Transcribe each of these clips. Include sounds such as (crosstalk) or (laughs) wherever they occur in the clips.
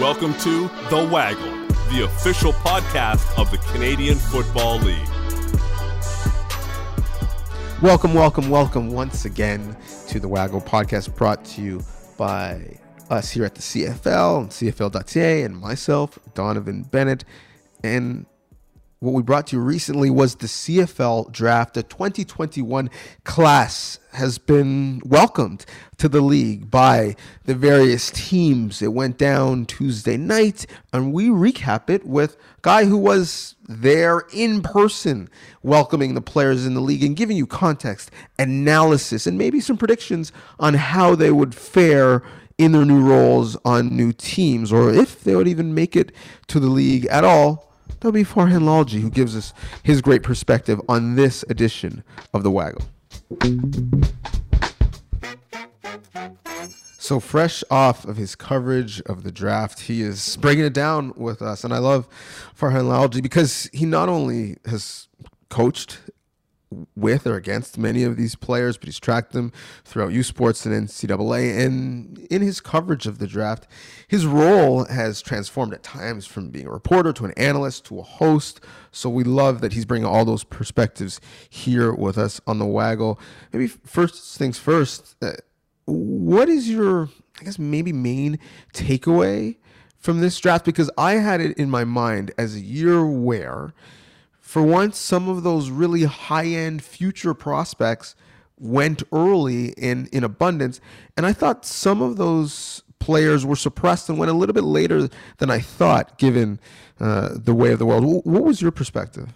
Welcome to The Waggle, the official podcast of the Canadian Football League. Welcome, welcome, welcome once again to the Waggle podcast brought to you by us here at the CFL and CFL.ca and myself, Donnovan Bennett. And what we brought to you recently was the CFL draft. The 2021 class has been welcomed to the league by the various teams. It went down Tuesday night, and we recap it with a guy who was there in person welcoming the players in the league and giving you context, analysis, and maybe some predictions on how they would fare in their new roles on new teams or if they would even make it to the league at all That'll be Farhan Lalji, who gives us his great perspective on this edition of The Waggle. So fresh off of his coverage of the draft, he is breaking it down with us, and I love Farhan Lalji because he not only has coached with or against many of these players, but he's tracked them throughout U Sports and NCAA. And in his coverage of the draft, his role has transformed at times from being a reporter to an analyst to a host. So we love that he's bringing all those perspectives here with us on the Waggle. Maybe first things first, uh, what is your, I guess, maybe main takeaway from this draft? Because I had it in my mind as a year where for once, some of those really high end future prospects went early in, in abundance. And I thought some of those players were suppressed and went a little bit later than I thought, given uh, the way of the world. What was your perspective?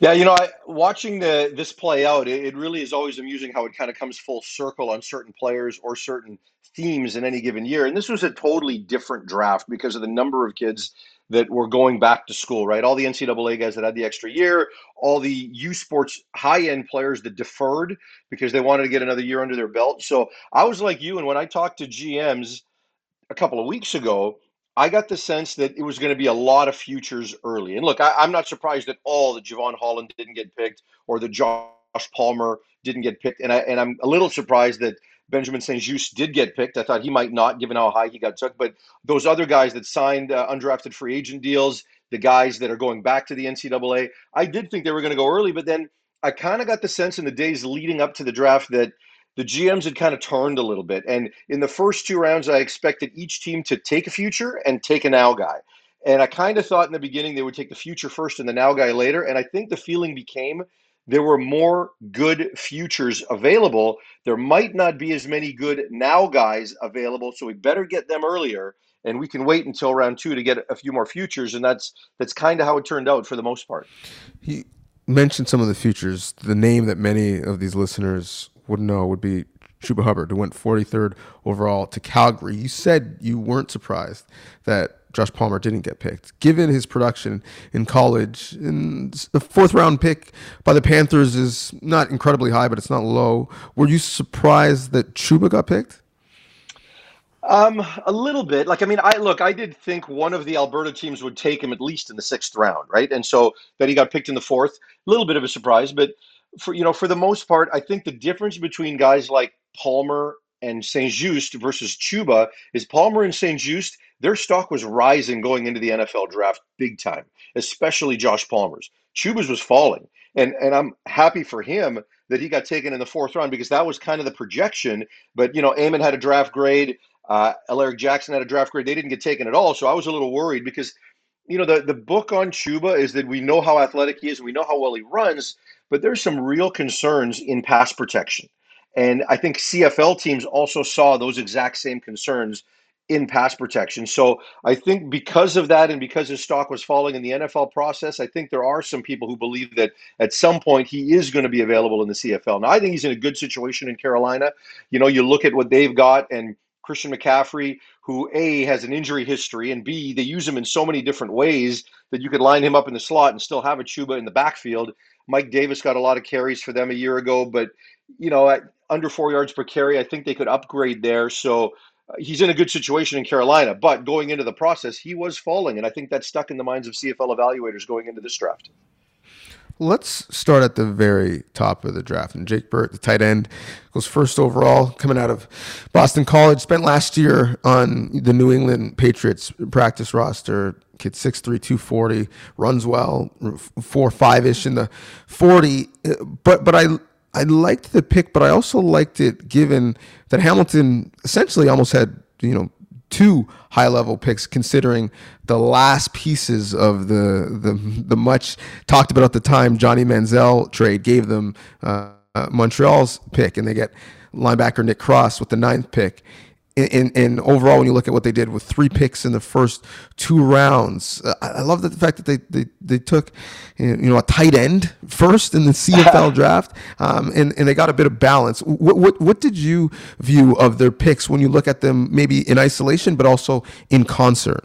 Yeah, you know, I, watching the this play out, it, it, really is always amusing how it kind of comes full circle on certain players or certain themes in any given year. And this was a totally different draft because of the number of kids that were going back to school, right? All the NCAA guys that had the extra year, all the U Sports high end players that deferred because they wanted to get another year under their belt. So I was like you, and when I talked to GMs a couple of weeks ago, I got the sense that it was going to be a lot of futures early. And look, I, am not surprised at all that Jevon Holland didn't get picked or the Josh Palmer didn't get picked, and I and I'm a little surprised that Benjamin St. Juste did get picked. I thought he might not, given how high he got took. But those other guys that signed uh, undrafted free agent deals, the guys that are going back to the NCAA, I did think they were going to go early. But then I kind of got the sense in the days leading up to the draft that the GMs had kind of turned a little bit. And in the first two rounds, I expected each team to take a future and take a now guy. And I kind of thought in the beginning they would take the future first and the now guy later. And I think the feeling became there were more good futures available. There might not be as many good now guys available, so we better get them earlier, and we can wait until round two to get a few more futures, and that's that's kind of how it turned out for the most part. He mentioned some of the futures. The name that many of these listeners would know would be Chuba Hubbard, who went 43rd overall to Calgary. You said you weren't surprised that Josh Palmer didn't get picked. Given his production in college, and the fourth round pick by the Panthers is not incredibly high, but it's not low. Were you surprised that Chuba got picked? Um, a little bit. Like, I mean, I look, I did think one of the Alberta teams would take him at least in the sixth round, right? And so that he got picked in the fourth, a little bit of a surprise. But for you know, for the most part, I think the difference between guys like Palmer and Saint Just versus Chuba is Palmer and St. Juste their stock was rising going into the NFL draft big time, especially Josh Palmer's. Chuba's was falling. And and I'm happy for him that he got taken in the fourth round because that was kind of the projection. But you know, Eamon had a draft grade, uh Alaric Jackson had a draft grade. They didn't get taken at all. So I was a little worried because you know the, the book on Chuba is that we know how athletic he is and we know how well he runs, but there's some real concerns in pass protection. And I think CFL teams also saw those exact same concerns in pass protection. So I think because of that and because his stock was falling in the NFL process, I think there are some people who believe that at some point he is going to be available in the CFL. Now I think he's in a good situation in Carolina. You know, you look at what they've got and Christian McCaffrey, who A has an injury history, and B, they use him in so many different ways that you could line him up in the slot and still have a Chuba in the backfield. Mike Davis got a lot of carries for them a year ago, but you know, at under four yards per carry, I think they could upgrade there. So he's in a good situation in Carolina, but going into the process, he was falling, and I think that stuck in the minds of CFL evaluators going into this draft. Let's start at the very top of the draft. And Jake Burt, the tight end, goes first overall, coming out of Boston College. Spent last year on the New England Patriots practice roster. Kid 6'3", 240, runs well, four five ish in the forty. But but I I liked the pick, but I also liked it given that Hamilton essentially almost had you know two high level picks considering the last pieces of the the the much talked about at the time Johnny Manziel trade gave them uh, Montreal's pick and they get linebacker Nick Cross with the ninth pick in, in overall, when you look at what they did with three picks in the first two rounds, uh, I love the fact that they, they, they took you know a tight end first in the (laughs) CFL draft, um, and and they got a bit of balance. What, what what did you view of their picks when you look at them maybe in isolation, but also in concert?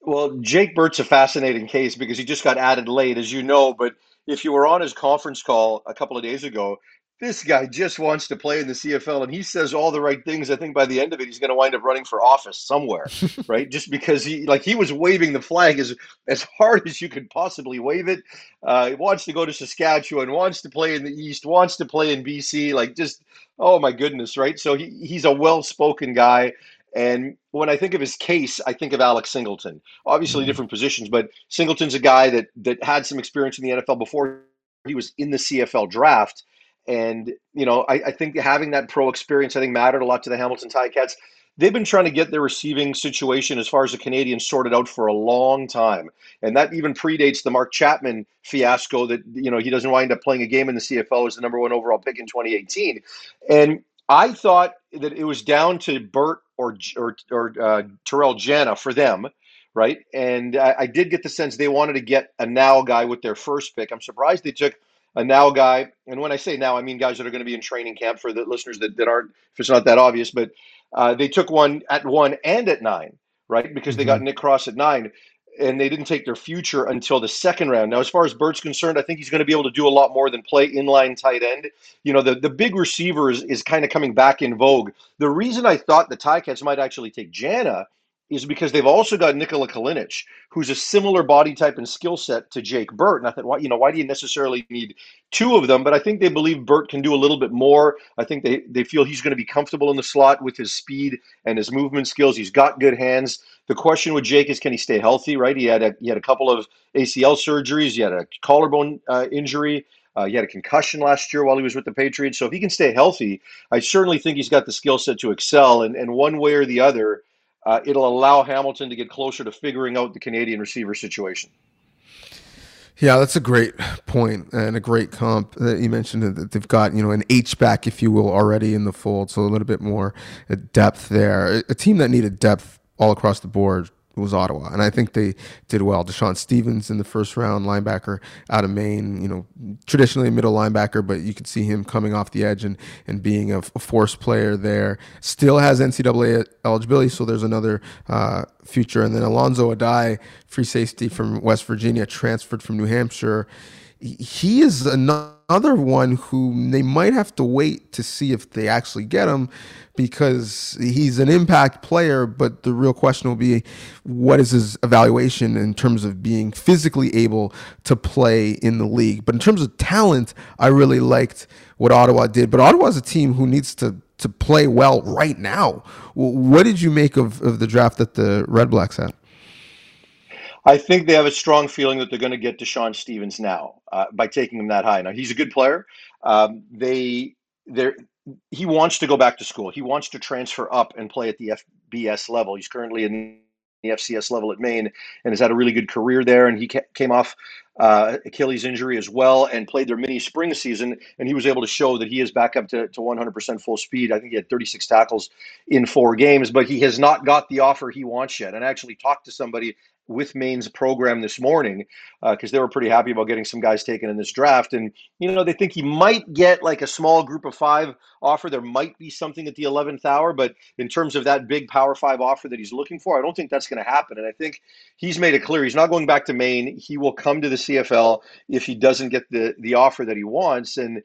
Well, Jake Burt's a fascinating case because he just got added late, as you know. But if you were on his conference call a couple of days ago, this guy just wants to play in the CFL and he says all the right things. I think by the end of it, he's going to wind up running for office somewhere, (laughs) right? Just because he, like, he was waving the flag as, as hard as you could possibly wave it. Uh, he wants to go to Saskatchewan, wants to play in the East, wants to play in BC. Like, just, oh my goodness, right? So he, he's a well spoken guy. And when I think of his case, I think of Alex Singleton. Obviously, mm-hmm. different positions, but Singleton's a guy that that had some experience in the NFL before he was in the CFL draft and, you know, I, I think having that pro experience, I think, mattered a lot to the Hamilton Ticats. They've been trying to get their receiving situation as far as the Canadians sorted out for a long time. And that even predates the Mark Chapman fiasco that, you know, he doesn't wind up playing a game in the CFL as the number one overall pick in 2018. And I thought that it was down to Burt or, or, or uh, Terrell Jana for them right? And I, I, did get the sense they wanted to get a now guy with their first pick. I'm surprised they took a now guy, and when I say now, I mean guys that are going to be in training camp for the listeners that, that aren't, if it's not that obvious, but uh, they took one at one and at nine, right? Because mm-hmm. they got mm-hmm. Nick Cross at nine, and they didn't take their future until the second round. Now, as far as Burt's concerned, I think he's going to be able to do a lot more than play inline tight end. You know, the, the big receiver is, is kind of coming back in vogue. The reason I thought the Ticats might actually take Jana is because they've also got Nikola Kalinic, who's a similar body type and skill set to Jake Burt. And I thought, why, you know, why do you necessarily need two of them? But I think they believe Burt can do a little bit more. I think they, they feel he's going to be comfortable in the slot with his speed and his movement skills. He's got good hands. The question with Jake is, can he stay healthy? Right? He had a he had a couple of ACL surgeries. He had a collarbone uh, injury. Uh, he had a concussion last year while he was with the Patriots. So if he can stay healthy, I certainly think he's got the skill set to excel. And, and one way or the other, uh, it'll allow Hamilton to get closer to figuring out the Canadian receiver situation. Yeah, that's a great point and a great comp that you mentioned that they've got, you know, an H back, if you will, already in the fold. So a little bit more depth there. A team that needed depth all across the board was Ottawa, and I think they did well. DeShawn Stevens in the first round, linebacker out of Maine. You know, traditionally a middle linebacker, but you could see him coming off the edge and and being a, a force player there. Still has NCAA eligibility, so there's another uh, future. And then Alonzo Addae, free safety from West Virginia, transferred from New Hampshire. He is another one who they might have to wait to see if they actually get him because he's an impact player, but the real question will be what is his evaluation in terms of being physically able to play in the league. But in terms of talent, I really liked what Ottawa did. But Ottawa is a team who needs to to play well right now. What did you make of, of the draft that the Red Blacks had? I think they have a strong feeling that they're going to get DeShawn Stevens now uh, by taking him that high. Now he's a good player. Um, they they're he wants to go back to school. He wants to transfer up and play at the FBS level. He's currently in the FCS level at Maine and has had a really good career there. And he came off uh, Achilles injury as well and played their mini spring season. And he was able to show that he is back up to, to 100% full speed. I think he had 36 tackles in four games, but he has not got the offer he wants yet. And I actually talked to somebody with Maine's program this morning because uh, they were pretty happy about getting some guys taken in this draft. And, you know, they think he might get like a small group of five offer. There might be something at the 11th hour, but in terms of that big power five offer that he's looking for, I don't think that's going to happen. And I think he's made it clear he's not going back to Maine. He will come to the CFL if he doesn't get the, the offer that he wants. And,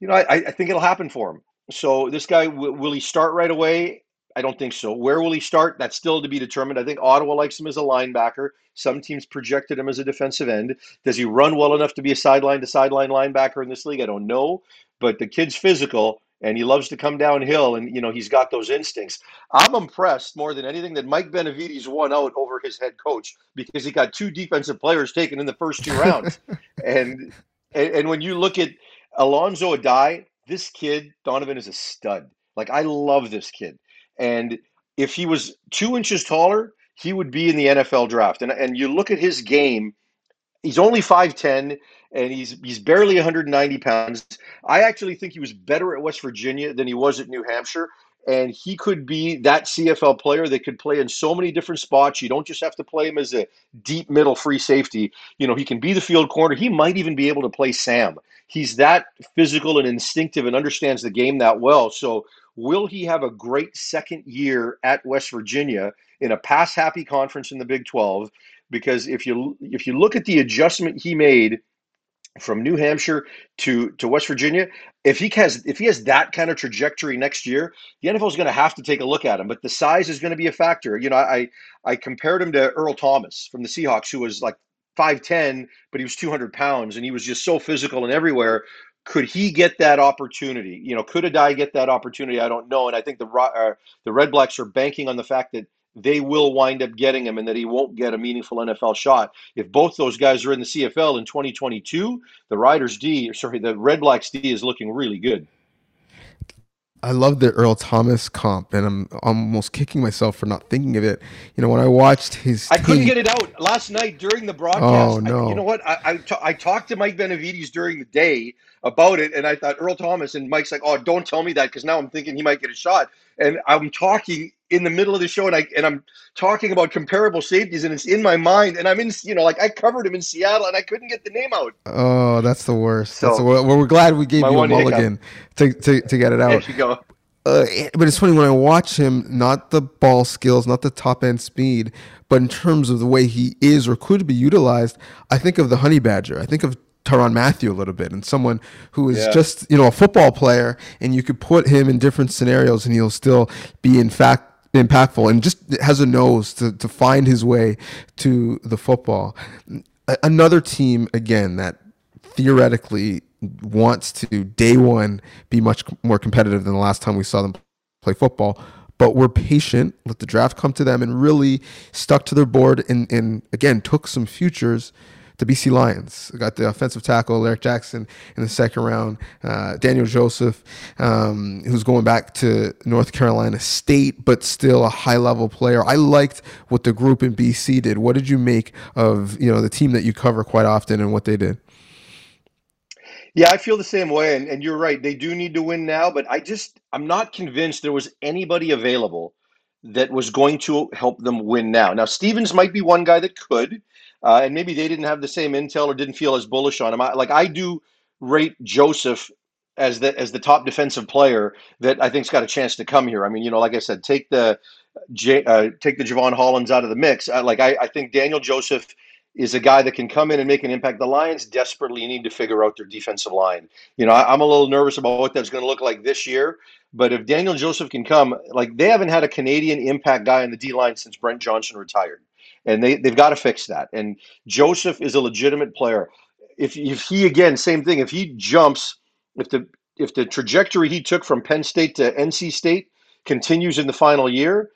you know, I, I think it'll happen for him. So this guy, will he start right away? I don't think so. Where will he start? That's still to be determined. I think Ottawa likes him as a linebacker. Some teams projected him as a defensive end. Does he run well enough to be a sideline to sideline linebacker in this league? I don't know. But the kid's physical and he loves to come downhill and you know he's got those instincts. I'm impressed more than anything that Mike Benevides won out over his head coach because he got two defensive players taken in the first two rounds. (laughs) and, and and when you look at Alonzo Addae, this kid, Donnovan, is a stud. Like, I love this kid. And if he was two inches taller, he would be in the NFL draft. And, and you look at his game, he's only 5'10 and he's he's barely 190 pounds. I actually think he was better at West Virginia than he was at New Hampshire and he could be that CFL player that could play in so many different spots. You don't just have to play him as a deep middle free safety. You know, he can be the field corner. He might even be able to play Sam. He's that physical and instinctive and understands the game that well. So, will he have a great second year at West Virginia in a pass happy conference in the Big 12? Because if you if you look at the adjustment he made from New Hampshire to to West Virginia, if he has if he has that kind of trajectory next year, the NFL is going to have to take a look at him. But the size is going to be a factor. You know, I I compared him to Earl Thomas from the Seahawks, who was like five ten, but he was two hundred pounds, and he was just so physical and everywhere. Could he get that opportunity? You know, could Addae get that opportunity? I don't know. And I think the uh, the Red Blacks are banking on the fact that they will wind up getting him and that he won't get a meaningful NFL shot. If both those guys are in the CFL in 2022, the Riders D, sorry, the Red Blacks D is looking really good. I love the Earl Thomas comp, and I'm almost kicking myself for not thinking of it. You know, when I watched his, I couldn't get it out last night during the broadcast. Oh no! I, you know what? I I, t- I talked to Mike Benevides during the day about it, and I thought Earl Thomas, and Mike's like, "Oh, don't tell me that," because now I'm thinking he might get a shot. And I'm talking in the middle of the show, and I and I'm talking about comparable safeties, and it's in my mind, and I'm in, you know, like I covered him in Seattle, and I couldn't get the name out. Oh, that's the worst. So, that's the, well, we're glad we gave you a mulligan to, to to get it out. There you go. Uh, but it's funny when I watch him, not the ball skills, not the top end speed, but in terms of the way he is or could be utilized, I think of the honey badger. I think of Tyrann Mathieu a little bit and someone who is yeah. just, you know, a football player and you could put him in different scenarios and he'll still be in fact impactful and just has a nose to, to find his way to the football. Another team, again, that theoretically wants to day one be much more competitive than the last time we saw them play football but were patient, let the draft come to them, and really stuck to their board and, and again took some futures the BC Lions. Got the offensive tackle, Alaric Jackson, in the second round. Uh, Daniel Joseph, um, who's going back to North Carolina State, but still a high level player. I liked what the group in BC did. What did you make of you know the team that you cover quite often and what they did? Yeah, I feel the same way, and, and you're right. They do need to win now, but I just I'm not convinced there was anybody available that was going to help them win now. Now Stevens might be one guy that could uh, and maybe they didn't have the same intel or didn't feel as bullish on him. I, like I do rate Joseph as the as the top defensive player that I think's got a chance to come here. I mean, you know, like I said, take the J, uh, take the Jevon Hollands out of the mix. Uh, like I, I think Daniel Joseph is a guy that can come in and make an impact. The Lions desperately need to figure out their defensive line. You know, I, am a little nervous about what that's going to look like this year. But if Daniel Joseph can come, like they haven't had a Canadian impact guy in the D line since Brent Johnson retired and they they've got to fix that. And Joseph is a legitimate player. If if he again same thing, if he jumps, if the if the trajectory he took from Penn State to NC State continues in the final year,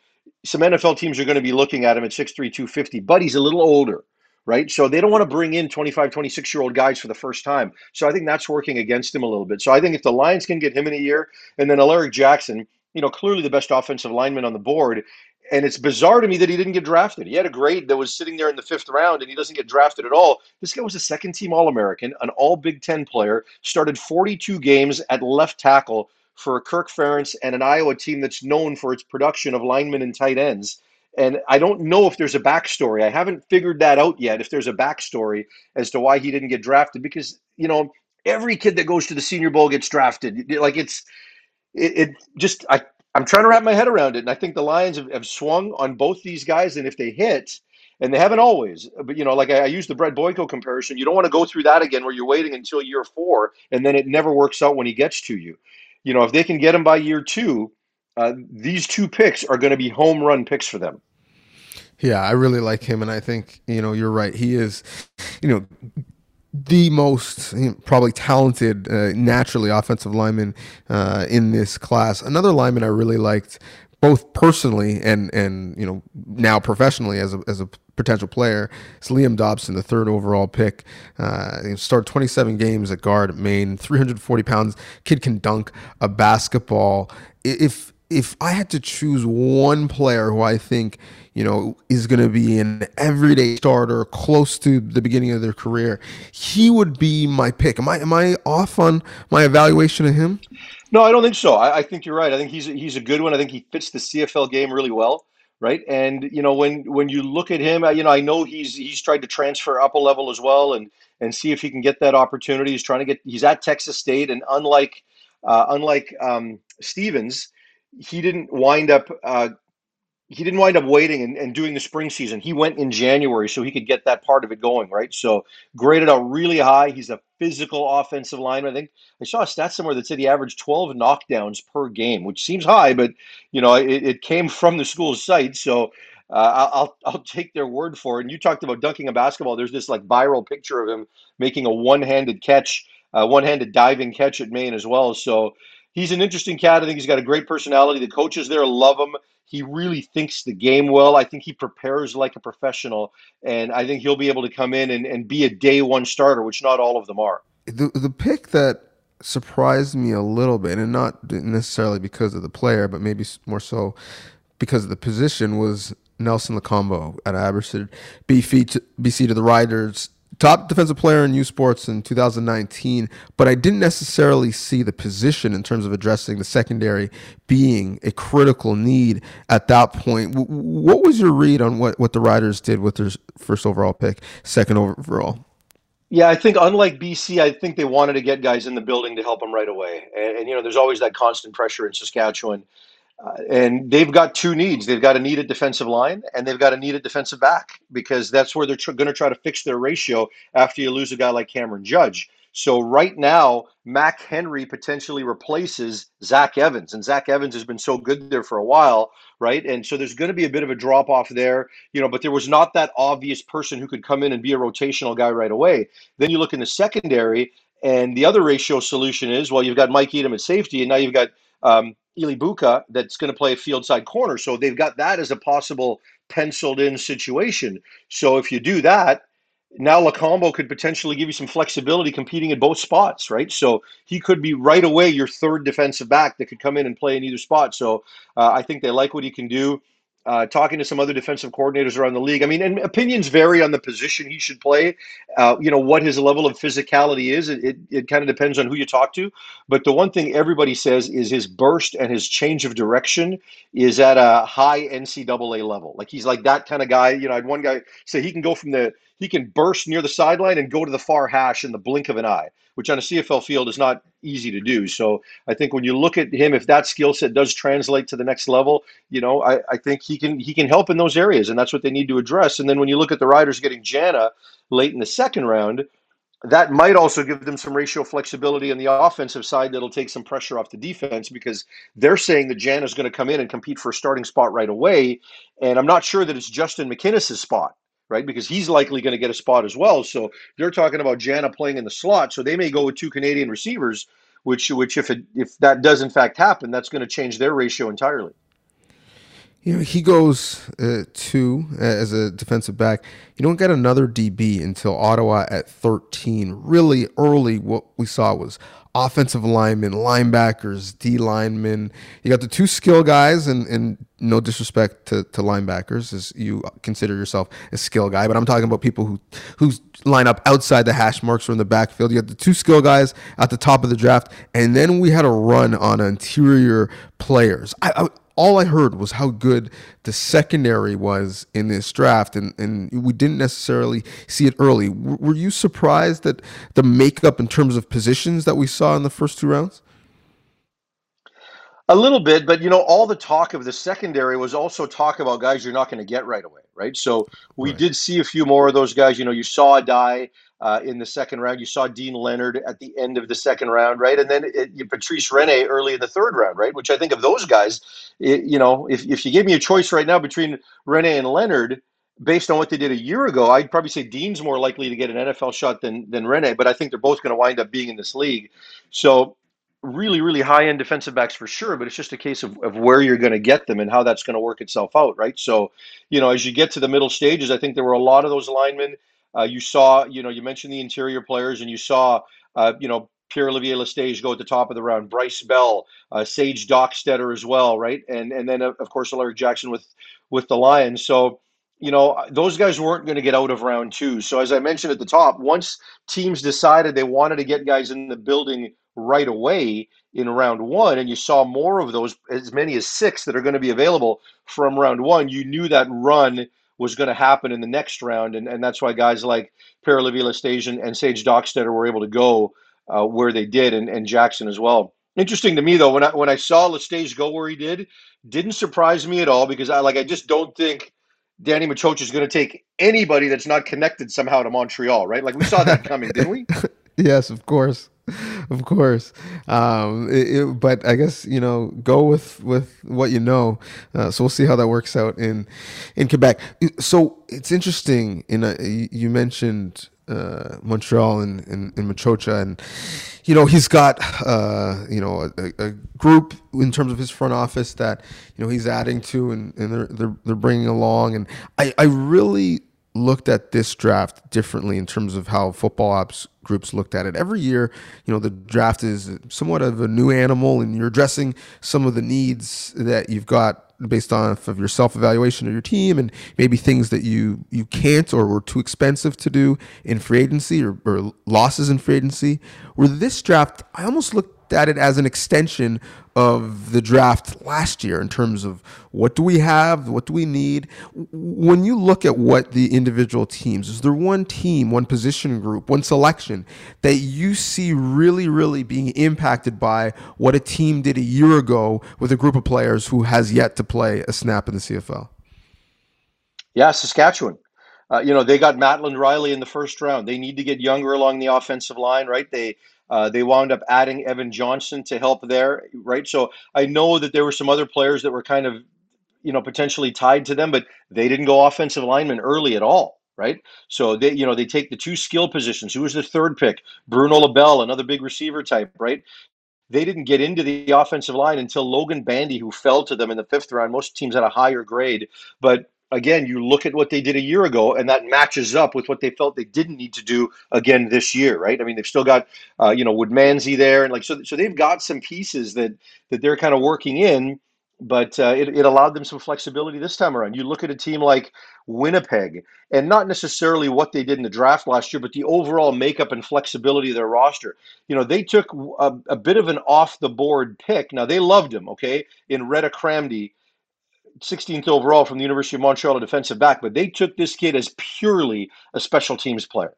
some NFL teams are going to be looking at him at 6'3", 250, but he's a little older, right? So they don't want to bring in 25, 26-year-old guys for the first time. So I think that's working against him a little bit. So I think if the Lions can get him in a year, and then Alaric Jackson, you know, clearly the best offensive lineman on the board, and it's bizarre to me that he didn't get drafted. He had a grade that was sitting there in the fifth round, and he doesn't get drafted at all. This guy was a second team All American, an All Big Ten player, started 42 games at left tackle for Kirk Ferentz and an Iowa team that's known for its production of linemen and tight ends. And I don't know if there's a backstory. I haven't figured that out yet, if there's a backstory as to why he didn't get drafted, because, you know, every kid that goes to the Senior Bowl gets drafted. Like it's, it, it just, I I'm trying to wrap my head around it. And I think the Lions have, have swung on both these guys. And if they hit, and they haven't always, but you know, like I, I used the Brett Boyko comparison, you don't want to go through that again where you're waiting until year four and then it never works out when he gets to you. You know, if they can get him by year two, uh, these two picks are going to be home run picks for them. Yeah, I really like him, and I think you know you're right. He is, you know, the most you know, probably talented, uh, naturally offensive lineman uh, in this class. Another lineman I really liked, both personally and and you know now professionally as a as a potential player, is Liam Dobson, the third overall pick. Uh, he started 27 games at guard at Maine, 340 pounds. Kid can dunk a basketball. If if I had to choose one player who I think you know, is going to be an everyday starter close to the beginning of their career, he would be my pick. Am I am I off on my evaluation of him? No, I don't think so. I, I think you're right. I think he's he's a good one. I think he fits the CFL game really well right? And you know, when when you look at him, you know, I know he's he's tried to transfer up a level as well, and and see if he can get that opportunity. He's trying to get. He's at Texas State, and unlike uh, unlike um, Stevens, he didn't wind up uh, he didn't wind up waiting and, and, doing the spring season. He went in January so he could get that part of it going, right? So graded out really high. He's a physical offensive lineman. I think I saw a stat somewhere that said he averaged 12 knockdowns per game, which seems high, but you know it, it came from the school's site. So uh, I'll I'll take their word for it. And you talked about dunking a basketball. There's this like viral picture of him making a one-handed catch, uh, one-handed diving catch at Maine as well. So he's an interesting cat. I think he's got a great personality. The coaches there love him. He really thinks the game well. I think he prepares like a professional, and I think he'll be able to come in and, and be a day one starter, which not all of them are. The the pick that surprised me a little bit, and not necessarily because of the player, but maybe more so because of the position, was Nelson Lokombo at Abbotsford, BC to, BC to the Riders top defensive player in U Sports in 2019, but I didn't necessarily see the position in terms of addressing the secondary being a critical need at that point. What was your read on what, what the Riders did with their first overall pick, second overall? Yeah, I think unlike BC, I think they wanted to get guys in the building to help them right away. And, and you know, there's always that constant pressure in Saskatchewan and they've got two needs. They've got a defensive line and they've got a defensive back because that's where they're tr- going to try to fix their ratio after you lose a guy like Cameron Judge. So right now, Mac Henry potentially replaces Zach Evans, and Zach Evans has been so good there for a while, right? And so there's going to be a bit of a drop off there, you know. But there was not that obvious person who could come in and be a rotational guy right away. Then you look in the secondary, and the other ratio solution is well, you've got Mike Edem at safety, and now you've got um, Elie Bouka that's going to play a field side corner. So they've got that as a possible penciled in situation. So if you do that, now Lokombo could potentially give you some flexibility competing at both spots, right? So he could be right away your third defensive back that could come in and play in either spot. So uh, I think they like what he can do uh, talking to some other defensive coordinators around the league. I mean, and opinions vary on the position he should play. Uh, you know what his level of physicality is. It, it, it kind of depends on who you talk to. But the one thing everybody says is his burst and his change of direction is at a high NCAA level. Like he's like that kind of guy. You know, I had one guy say he can go from the he can burst near the sideline and go to the far hash in the blink of an eye, which on a CFL field is not easy to do. So I think when you look at him, if that skill set does translate to the next level, you know, I, I think he can he can help in those areas, and that's what they need to address. And then when you look at the Riders getting Jana late in the second round, that might also give them some ratio flexibility on the offensive side that'll take some pressure off the defense because they're saying that Jan is going to come in and compete for a starting spot right away. And I'm not sure that it's Justin McInnis's spot right? Because he's likely going to get a spot as well. So they're talking about Jana playing in the slot. So they may go with two Canadian receivers, which which if it if that does in fact happen, that's going to change their ratio entirely. You know, he goes uh, two uh, as a defensive back. You don't get another DB until Ottawa at 13. Really early, what we saw was offensive linemen, linebackers, D linemen. You got the two skill guys, and, and no disrespect to, to linebackers, as you consider yourself a skill guy, but I'm talking about people who who line up outside the hash marks or in the backfield. You got the two skill guys at the top of the draft, and then we had a run on interior players. I, I all I heard was how good the secondary was in this draft, and, and we didn't necessarily see it early. W- were you surprised that the makeup in terms of positions that we saw in the first two rounds? A little bit, but you know, all the talk of the secondary was also talk about guys you're not going to get right away, right? So we right. did see a few more of those guys. You know, you saw Addae uh, in the second round. You saw Dean Leonard at the end of the second round, right? And then it, Patrice Rene early in the third round, right? Which I think of those guys, it, you know, if, if you gave me a choice right now between Rene and Leonard, based on what they did a year ago, I'd probably say Dean's more likely to get an NFL shot than than Rene, but I think they're both going to wind up being in this league. So really, really high end defensive backs for sure, but it's just a case of, of where you're going to get them and how that's going to work itself out, right? So, you know, as you get to the middle stages, I think there were a lot of those linemen. Uh, you saw, you know, you mentioned the interior players, and you saw, uh, you know, Pierre Olivier Lestage go at the top of the round, Bryce Bell, uh, Sage Dockstader as well, right? And and then of course Alaric Jackson with with the Lions. So you know, those guys weren't going to get out of round two. So, as I mentioned at the top, once teams decided they wanted to get guys in the building right away in round one, and you saw more of those, as many as six that are going to be available from round one, you knew that run was going to happen in the next round. And, and that's why guys like Pierre Olivier Lestage and, Sage Dockstader were able to go uh, where they did, and, and Jackson as well. Interesting to me though, when I when I saw Lestage go where he did, didn't surprise me at all because I like I just don't think Danny Maciocia is going to take anybody that's not connected somehow to Montreal, right? Like we saw that coming, didn't we? (laughs) yes, of course, (laughs) of course. Um, it, it, but I guess you know, go with with what you know. Uh, so we'll see how that works out in in Quebec. So it's interesting. In a, you mentioned uh, Montreal and, and, and Maciocia and you know he's got uh, you know a, a, group in terms of his front office that you know he's adding to and, and they're, they're they're bringing along and I, I really looked at this draft differently in terms of how football ops groups looked at it. Every year, you know, the draft is somewhat of a new animal and you're addressing some of the needs that you've got based on of your self evaluation of your team and maybe things that you you can't or were too expensive to do in free agency or, or losses in free agency. Where this draft, I almost looked at it as an extension of the draft last year in terms of what do we have, what do we need. When you look at what the individual teams, is there one team, one position group, one selection that you see really, really being impacted by what a team did a year ago with a group of players who has yet to play a snap in the CFL? Yeah, Saskatchewan. Uh, you know, they got Mattland Riley in the first round. They need to get younger along the offensive line, right? They uh, they wound up adding Evan Johnson to help there, right? So I know that there were some other players that were kind of, you know, potentially tied to them, but they didn't go offensive lineman early at all, right? So they, you know, they take the two skill positions. Who was the third pick? Bruno LaBelle, another big receiver type, right? They didn't get into the offensive line until Logan Bandy, who fell to them in the fifth round. Most teams had a higher grade, but again, you look at what they did a year ago, and that matches up with what they felt they didn't need to do again this year, right? I mean, they've still got, uh, you know, Woodmansey there, and like so, so they've got some pieces that that they're kind of working in, but uh, it, it allowed them some flexibility this time around. You look at a team like Winnipeg, and not necessarily what they did in the draft last year, but the overall makeup and flexibility of their roster. You know, they took a, a bit of an off the board pick. Now they loved him, okay, in Redha Kramdi 16th overall from the University of Montreal, a defensive back, but they took this kid as purely a special teams player,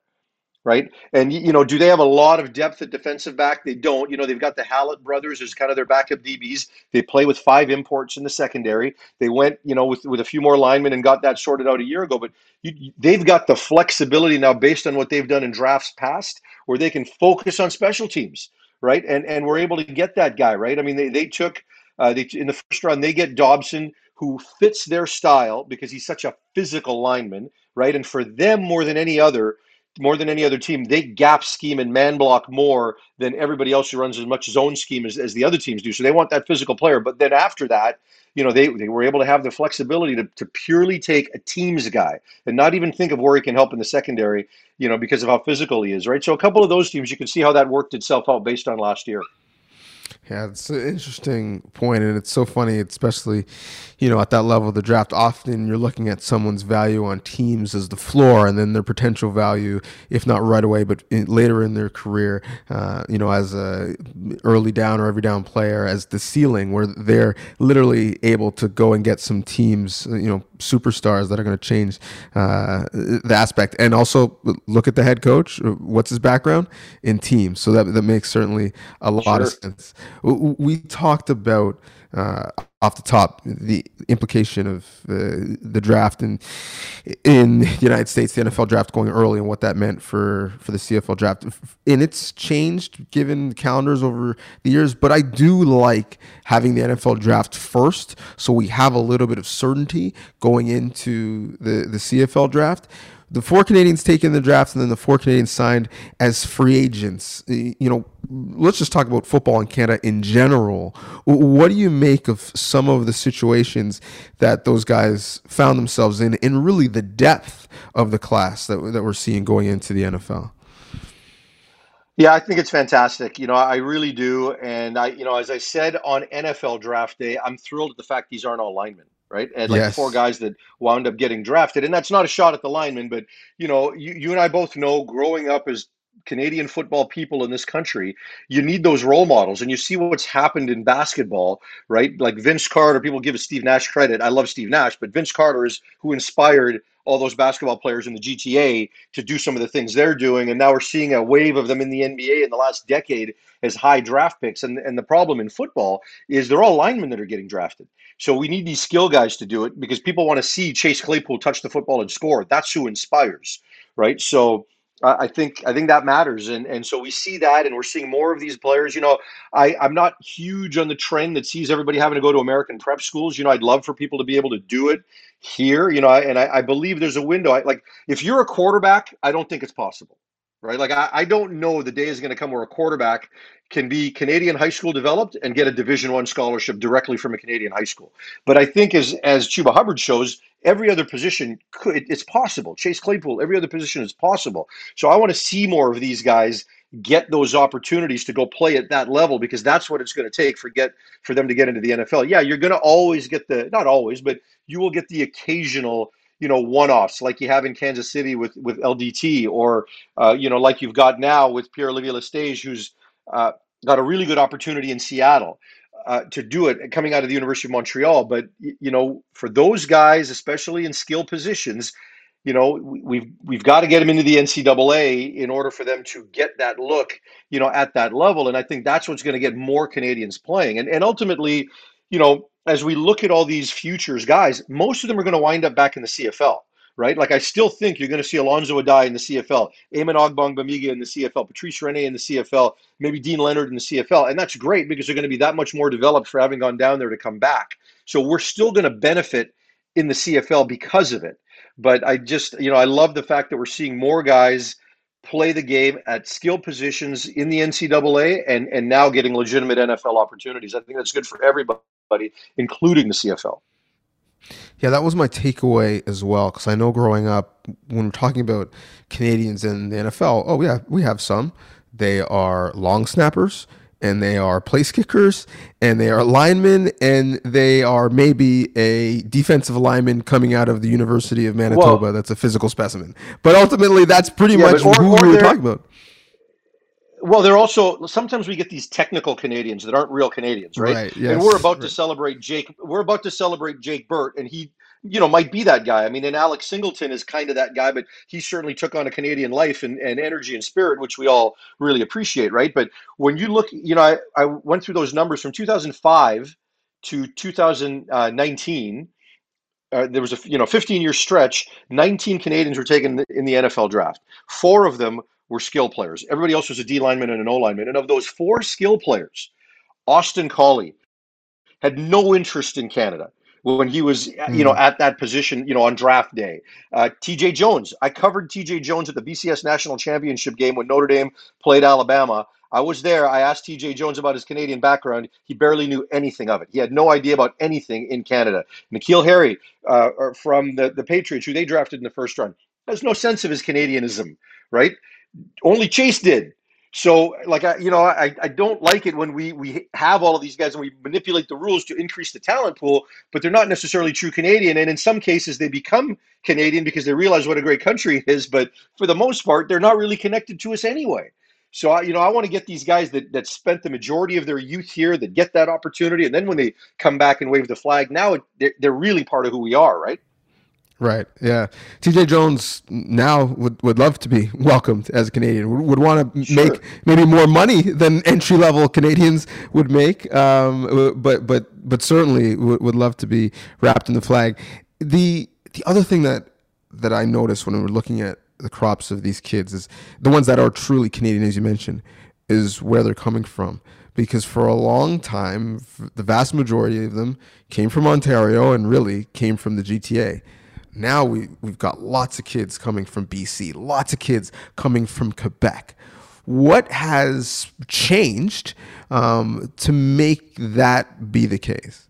right? And you know, do they have a lot of depth at defensive back? They don't. You know, they've got the Hallett brothers as kind of their backup DBs. They play with five imports in the secondary. They went, you know, with with a few more linemen and got that sorted out a year ago. But you, they've got the flexibility now, based on what they've done in drafts past, where they can focus on special teams, right? And and we're able to get that guy, right? I mean, they they took. Uh, they, in the first round, they get Dobson, who fits their style because he's such a physical lineman, right? And for them, more than any other, more than any other team, they gap scheme and man block more than everybody else who runs as much zone scheme as, as the other teams do. So they want that physical player. But then after that, you know, they, they were able to have the flexibility to, to purely take a team's guy and not even think of where he can help in the secondary, you know, because of how physical he is, right? So a couple of those teams, you can see how that worked itself out based on last year. Yeah, it's an interesting point, and it's so funny, especially, you know, at that level of the draft. Often you're looking at someone's value on teams as the floor, and then their potential value, if not right away, but in, later in their career, uh, you know, as a early down or every down player, as the ceiling, where they're literally able to go and get some teams, you know, superstars that are going to change uh, the aspect. And also look at the head coach. What's his background in teams? So that that makes certainly a lot sure. of sense we talked about uh, off the top the implication of uh, the draft and in the United States, the NFL draft going early, and what that meant for for the CFL draft. And it's changed given calendars over the years, but I do like having the NFL draft first, so we have a little bit of certainty going into the the CFL draft the four Canadians taken in the draft and then the four Canadians signed as free agents. You know, let's just talk about football in Canada in general. What do you make of some of the situations that those guys found themselves in, and really the depth of the class that, that we're seeing going into the NFL? Yeah, I think it's fantastic. You know, I really do. And I, you know, as I said on NFL draft day, I'm thrilled at the fact these aren't all linemen right? And like yes. four guys that wound up getting drafted. And that's not a shot at the linemen, but you know, you, you and I both know growing up as Canadian football people in this country, you need those role models. And you see what's happened in basketball, right? Like Vince Carter, people give Steve Nash credit. I love Steve Nash, but Vince Carter is who inspired all those basketball players in the GTA to do some of the things they're doing. And now we're seeing a wave of them in the NBA in the last decade as high draft picks. And, and the problem in football is they're all linemen that are getting drafted. So we need these skill guys to do it because people want to see Chase Claypool touch the football and score. That's who inspires, right? So I think I think that matters, and and so we see that, and we're seeing more of these players. You know, I I'm not huge on the trend that sees everybody having to go to American prep schools. You know, I'd love for people to be able to do it here. You know, and I, I believe there's a window. I, like if you're a quarterback, I don't think it's possible right? Like I, I don't know the day is going to come where a quarterback can be Canadian high school developed and get a Division One scholarship directly from a Canadian high school. But I think as as Chuba Hubbard shows, every other position could it's possible. Chase Claypool, every other position is possible. So I want to see more of these guys get those opportunities to go play at that level because that's what it's going to take for get for them to get into the NFL. Yeah, you're going to always get the not always, but you will get the occasional you know one-offs like you have in Kansas City with with LDT or uh, you know like you've got now with Pierre Olivier Lestage who's uh, got a really good opportunity in Seattle uh, to do it coming out of the University of Montreal. But you know for those guys especially in skill positions you know we've we've got to get them into the NCAA in order for them to get that look you know at that level. And I think that's what's going to get more Canadians playing. And and ultimately you know as we look at all these futures guys, most of them are going to wind up back in the CFL, right? Like I still think you're going to see Alonzo Addae in the CFL, Eamon Ogbongbemiga in the CFL, Patrice Rene in the CFL, maybe Dean Leonard in the CFL, and that's great because they're going to be that much more developed for having gone down there to come back. So we're still going to benefit in the CFL because of it. But I just, you know, I love the fact that we're seeing more guys play the game at skill positions in the NCAA and and now getting legitimate NFL opportunities. I think that's good for everybody including the CFL. Yeah, that was my takeaway as well. Because I know growing up, when we're talking about Canadians in the NFL, oh yeah, we have some. They are long snappers, and they are place kickers, and they are linemen, and they are maybe a defensive lineman coming out of the University of Manitoba. Well, that's a physical specimen. But ultimately, that's pretty yeah, much or, who or we were talking about. Well, they're also sometimes we get these technical Canadians that aren't real Canadians, right? right yes, and we're about right. to celebrate Jake. We're about to celebrate Jake Burt, and he, you know, might be that guy. I mean, and Alex Singleton is kind of that guy, but he certainly took on a Canadian life and, and energy and spirit, which we all really appreciate, right? But when you look, you know, I, I went through those numbers from 2005 to 2019. Uh, there was a you know 15 year stretch 19 canadians were taken in the nfl draft four of them were skill players. Everybody else was a D lineman and an O lineman. And of those four skill players, Austin Collie had no interest in Canada when he was, mm. you know, hmm. at that position, you know, on draft day. Uh, T.J. Jones, I covered T.J. Jones at the BCS National Championship game when Notre Dame played Alabama. I was there. I asked T.J. Jones about his Canadian background. He barely knew anything of it. He had no idea about anything in Canada. N'Keal Harry uh, from the, the Patriots, who they drafted in the first round, has no sense of his Canadianism, right? Only Chase did. So, like I, you know, I, I don't like it when we we have all of these guys and we manipulate the rules to increase the talent pool, but they're not necessarily true Canadian. And in some cases, they become Canadian because they realize what a great country it is. But for the most part, they're not really connected to us anyway. So, I, you know, I want to get these guys that that spent the majority of their youth here that get that opportunity, and then when they come back and wave the flag, now they're, they're really part of who we are, right? Right. Yeah. TJ Jones now would, would love to be (laughs) welcomed as a Canadian. Would, would want to sure. make maybe more money than (laughs) entry level Canadians would make. Um, but but but certainly would, would love to be wrapped in the flag. The the other thing that that I noticed when we were looking at the crops of these kids is the ones that are truly Canadian, as you mentioned, is where they're coming from because for a long time, the vast majority of them came from Ontario and really came from the GTA. Now we, we've got lots of kids coming from BC, lots of kids coming from Quebec. What has changed um, to make that be the case?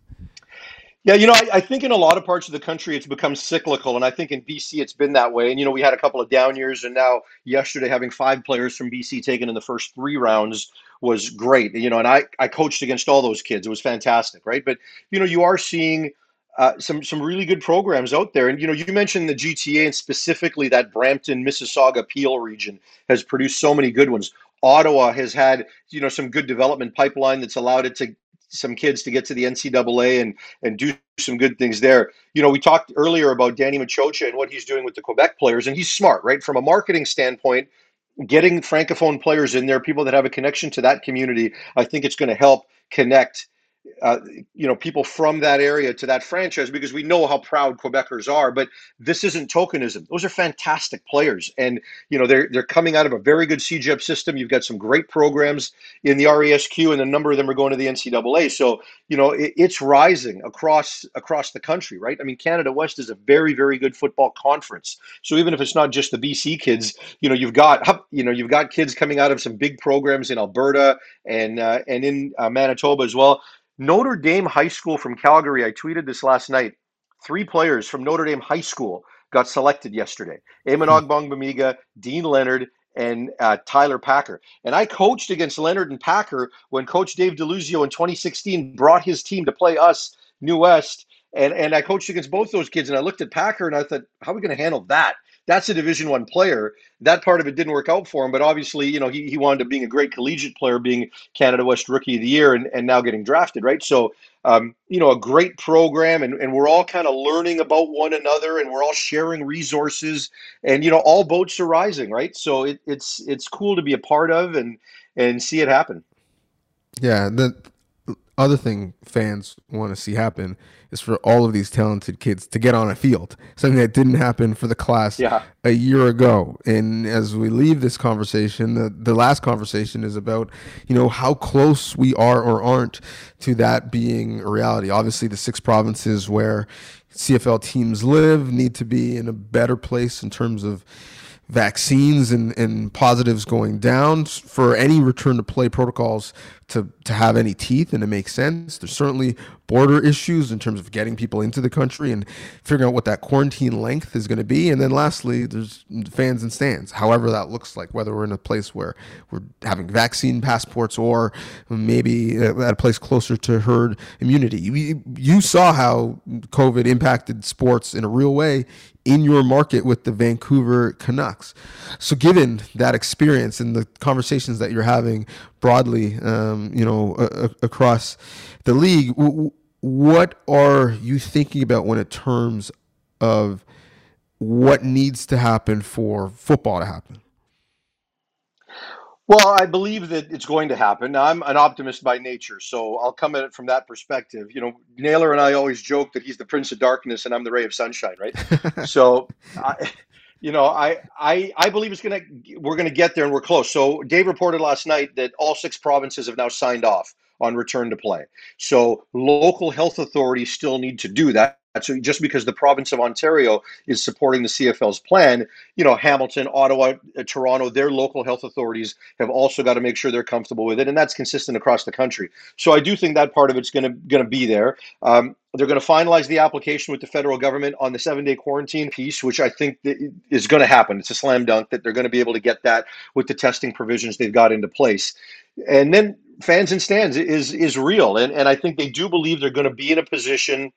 Yeah, you know, I, I, think in a lot of parts of the country it's become cyclical, and I think in BC it's been that way. And you know, we had a couple of down years, and now yesterday having five players from BC taken in the first three rounds was great. You know, and I I coached against all those kids; it was fantastic, right? But you know, you are seeing uh, some some really good programs out there. And you know, you mentioned the GTA and specifically that Brampton, Mississauga, Peel region has produced so many good ones. Ottawa has had you know some good development pipeline that's allowed it to some kids to get to the NCAA and and do some good things there. You know, we talked earlier about Danny Maciocia and what he's doing with the Quebec players, and he's smart, right? From a marketing standpoint, getting francophone players in there, people that have a connection to that community, I think it's going to help connect uh, you know people from that area to that franchise because we know how proud Quebecers are. But this isn't tokenism; those are fantastic players, and you know they're they're coming out of a very good CEGEP system. You've got some great programs in the RSEQ, and a number of them are going to the NCAA. So you know it, it's rising across across the country, right? I mean, Canada West is a very very good football conference. So even if it's not just the BC kids, you know you've got you know you've got kids coming out of some big programs in Alberta and uh, and in uh, Manitoba as well Notre Dame High School from Calgary. I tweeted this last night. Three players from Notre Dame High School got selected yesterday. Amen hmm. Ogbongbemiga, Deane Leonard, and uh, Tyler Packer. And I coached against Leonard and Packer when Coach Dave Deluzio in 2016 brought his team to play us, New West. And, and I coached against both those kids. And I looked at Packer and I thought, how are we going to handle that? That's a Division One player. That part of it didn't work out for him, but obviously, you know, he, he wound up being a great collegiate player, being Canada West Rookie of the Year, and, and now getting drafted, right? So, um, you know, a great program, and, and we're all kind of learning about one another, and we're all sharing resources, and you know, all boats are rising, right? So it, it's it's cool to be a part of and and see it happen. Yeah, the other thing fans want to see happen is for all of these talented kids to get on a field. Something that didn't happen for the class yeah. a year ago. And as we leave this conversation, the, the last conversation is about, you know, how close we are or aren't to that being a reality. Obviously, the six provinces where CFL teams live need to be in a better place in terms of vaccines and, and positives going down for any return to play protocols to, to have any teeth and to make sense. There's certainly border issues in terms of getting people into the country and figuring out what that quarantine length is going to be. And then lastly, there's fans and stands, however that looks like, whether we're in a place where we're having vaccine passports or maybe at a place closer to herd immunity. You, you saw how COVID impacted sports in a real way in your market with the Vancouver Canucks. So, given that experience and the conversations that you're having broadly, um, you know, across the league, w- what are you thinking about when it terms of what needs to happen for football to happen? Well, I believe that it's going to happen. Now, I'm an optimist by nature, so I'll come at it from that perspective. You know, Naylor and I always joke that he's the prince of darkness and I'm the ray of sunshine, right? (laughs) so, I, you know, I, I I believe it's gonna we're gonna get there and we're close. So Dave reported last night that all six provinces have now signed off on return to play. So local health authorities still need to do that. So just because the province of Ontario is supporting the CFL's plan, you know, Hamilton, Ottawa, uh, Toronto, their local health authorities have also got to make sure they're comfortable with it, and that's consistent across the country. So I do think that part of it's going to going to be there. Um, they're going to finalize the application with the federal government on the seven day quarantine piece, which I think is going to happen. It's a slam dunk that they're going to be able to get that with the testing provisions they've got into place. And then fans and stands is is real, and and I think they do believe they're going to be in a position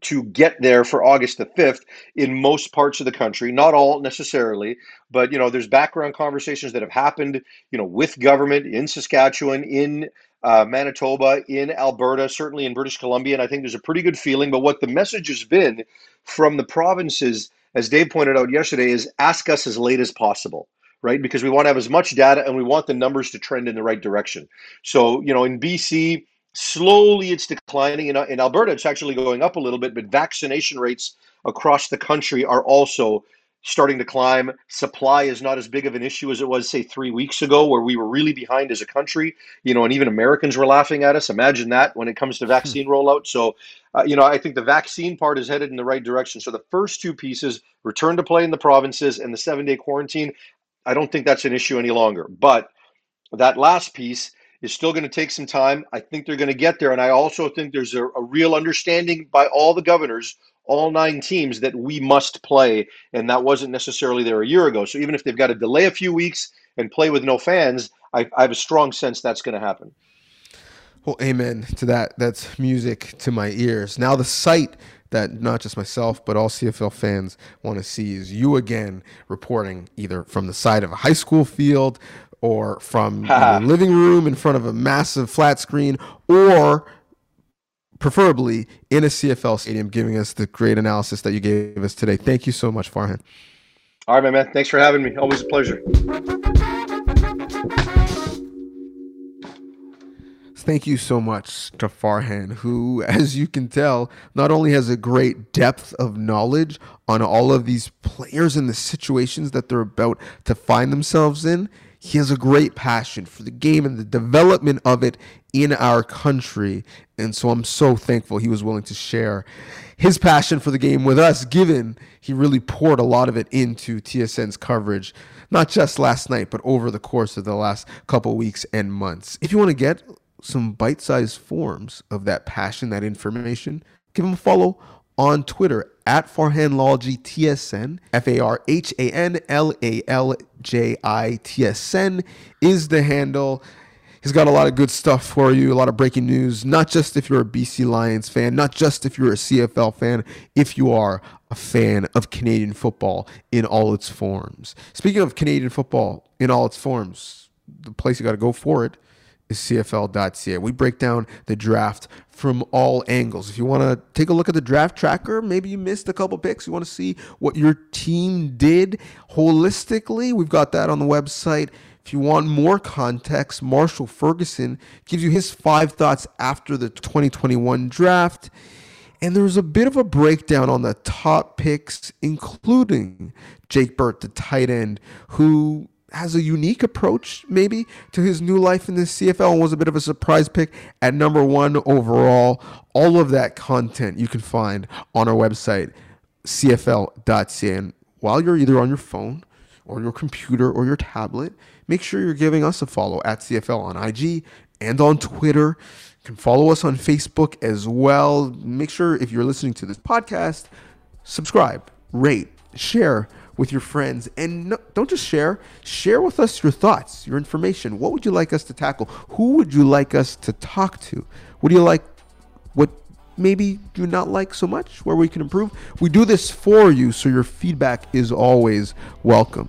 to get there for August the 5th in most parts of the country, not all necessarily, but you know, there's background conversations that have happened, you know, with government in Saskatchewan, in uh, Manitoba, in Alberta, certainly in British Columbia, and I think there's a pretty good feeling. But what the message has been from the provinces, as Dave pointed out yesterday, is ask us as late as possible right? Because we want to have as much data and we want the numbers to trend in the right direction. So, you know, in BC, slowly it's declining. In, in Alberta, it's actually going up a little bit, but vaccination rates across the country are also starting to climb. Supply is not as big of an issue as it was, say, three weeks ago, where we were really behind as a country. You know, and even Americans were laughing at us. Imagine that when it comes to vaccine (laughs) rollout. So, uh, you know, I think the vaccine part is headed in the right direction. So the first two pieces, return to play in the provinces and the seven day quarantine, I don't think that's an issue any longer. But that last piece is still going to take some time. I think they're going to get there. And I also think there's a, a, real understanding by all the governors, all nine teams, that we must play. And that wasn't necessarily there a year ago. So even if they've got to delay a few weeks and play with no fans, I, I have a strong sense that's going to happen. Well, amen to that. That's music to my ears. Now, the sight that not just myself, but all CFL fans want to see is you again reporting either from the side of a high school field or from a living room in front of a massive flat screen or preferably in a CFL stadium, giving us the great analysis that you gave us today. Thank you so much, Farhan. All right, my man. Thanks for having me. Always a pleasure. Thank you so much to Farhan, who, as you can tell, not only has a great depth of knowledge on all of these players and the situations that they're about to find themselves in, he has a great passion for the game and the development of it in our country. And so I'm so thankful he was willing to share his passion for the game with us, given he really poured a lot of it into TSN's coverage, not just last night, but over the course of the last couple weeks and months. If you want to get some bite sized forms of that passion, that information, give him a follow on Twitter at Farhanlalji TSN. F A R H A N L A L J I T S N is the handle. He's got a lot of good stuff for you, a lot of breaking news, not just if you're a BC Lions fan, not just if you're a CFL fan, if you are a fan of Canadian football in all its forms. Speaking of Canadian football in all its forms, the place you got to go for it CFL.ca. We break down the draft from all angles. If you want to take a look at the draft tracker, maybe you missed a couple picks, you want to see what your team did holistically, we've got that on the website. If you want more context, Marshall Ferguson gives you his five thoughts after the 2021 draft. And there's a bit of a breakdown on the top picks, including Jake Burt, the tight end, who has a unique approach maybe to his new life in the CFL and was a bit of a surprise pick at number one overall. All of that content you can find on our website, cfl.ca. And while you're either on your phone or your computer or your tablet, make sure you're giving us a follow at CFL on IG and on Twitter. You can follow us on Facebook as well. Make sure if you're listening to this podcast, subscribe, rate, share with your friends. And no, don't just share, share with us your thoughts, your information. What would you like us to tackle? Who would you like us to talk to? What do you like? What maybe do not like so much? Where we can improve? We do this for you, so your feedback is always welcome.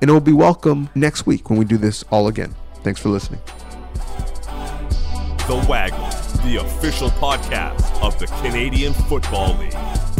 And it will be welcome next week when we do this all again. Thanks for listening. The Waggle, the official podcast of the Canadian Football League.